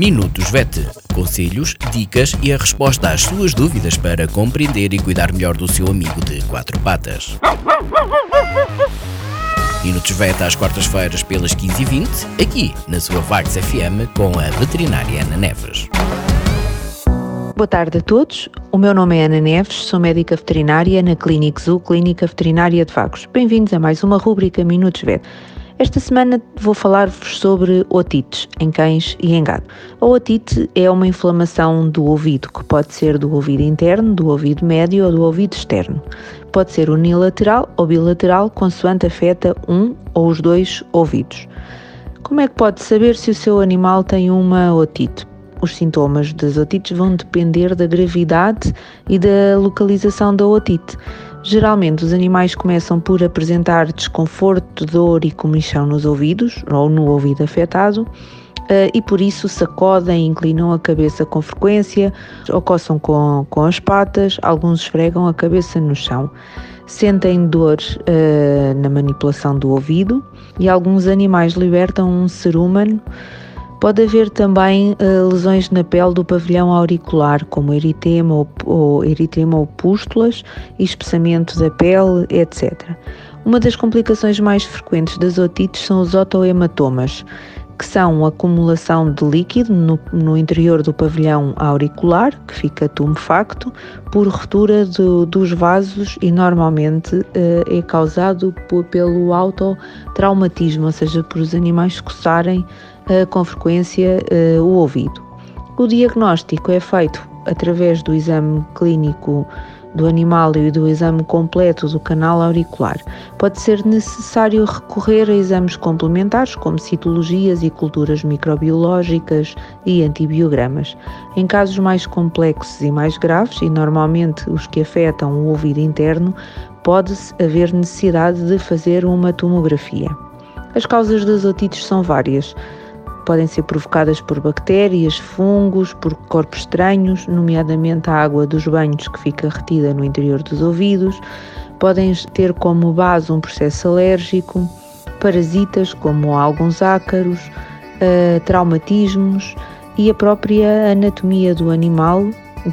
Minutos VET. Conselhos, dicas e a resposta às suas dúvidas para compreender e cuidar melhor do seu amigo de quatro patas. Minutos VET às quartas-feiras pelas 15h20, aqui na sua Vagos FM com a veterinária Ana Neves. Boa tarde a todos. O meu nome é Ana Neves, sou médica veterinária na Clínica Zoo, Clínica Veterinária de Vagos. Bem-vindos a mais uma rúbrica Minutos VET. Esta semana vou falar-vos sobre otites em cães e em gado. A otite é uma inflamação do ouvido, que pode ser do ouvido interno, do ouvido médio ou do ouvido externo. Pode ser unilateral ou bilateral, consoante afeta um ou os dois ouvidos. Como é que pode saber se o seu animal tem uma otite? Os sintomas das otites vão depender da gravidade e da localização da otite. Geralmente, os animais começam por apresentar desconforto, dor e comichão nos ouvidos ou no ouvido afetado. Uh, e por isso sacodem, inclinam a cabeça com frequência, ou coçam com, com as patas, alguns esfregam a cabeça no chão. Sentem dor uh, na manipulação do ouvido e alguns animais libertam um cerúmano Pode haver também uh, lesões na pele do pavilhão auricular, como eritema ou, ou, eritema ou pústulas, espessamento da pele, etc. Uma das complicações mais frequentes das otites são os otohematomas, que são a acumulação de líquido no, no, interior do pavilhão auricular, que fica tumefacto, por ruptura do, dos vasos e normalmente uh, é causado pelo autotraumatismo, ou seja, por os animais coçarem com frequência o ouvido. O diagnóstico é feito através do exame clínico do animal e do exame completo do canal auricular. Pode ser necessário recorrer a exames complementares, como citologias e culturas microbiológicas e antibiogramas. Em casos mais complexos e mais graves, e normalmente os que afetam o ouvido interno, pode haver necessidade de fazer uma tomografia. As causas das otites são várias podem ser provocadas por bactérias, fungos, por corpos estranhos, nomeadamente a água dos banhos que fica retida no interior dos ouvidos, podem ter como base um processo alérgico, parasitas como alguns ácaros, uh, traumatismos e a própria anatomia do animal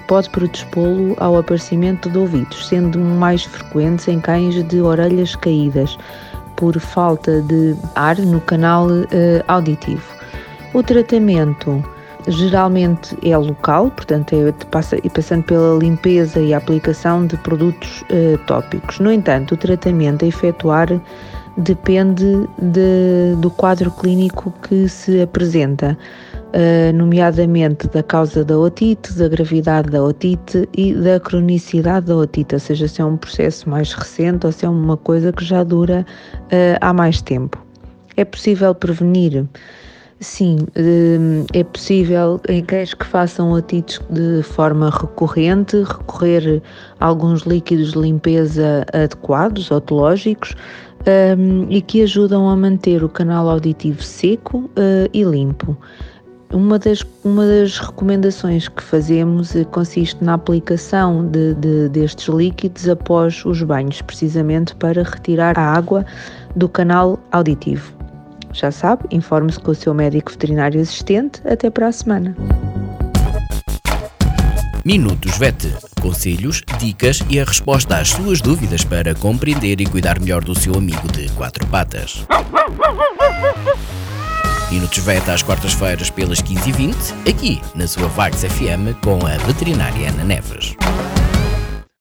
pode predispô-lo ao aparecimento de ouvidos, sendo mais frequentes em cães de orelhas caídas, por falta de ar no canal uh, auditivo. O tratamento geralmente é local, portanto, é passa, passando pela limpeza e aplicação de produtos uh, tópicos. No entanto, o tratamento a efetuar depende de, do quadro clínico que se apresenta, uh, nomeadamente da causa da otite, da gravidade da otite e da cronicidade da otite, ou seja, se é um processo mais recente ou se é uma coisa que já dura uh, há mais tempo. É possível prevenir Sim, hum, é possível em cães que façam otites de forma recorrente recorrer a alguns líquidos de limpeza adequados, otológicos, um, e que ajudam a manter o canal auditivo seco uh, e limpo. Uma das, uma das recomendações que fazemos eh, consiste na aplicação de, de, destes líquidos após os banhos, precisamente para retirar a água do canal auditivo. Já sabe, informe-se com o seu médico veterinário assistente. Até para a semana. Minutos VET. Conselhos, dicas e a resposta às suas dúvidas para compreender e cuidar melhor do seu amigo de quatro patas. Minutos VET às quartas-feiras pelas 15h20, aqui na sua Vagos FM com a veterinária Ana Neves.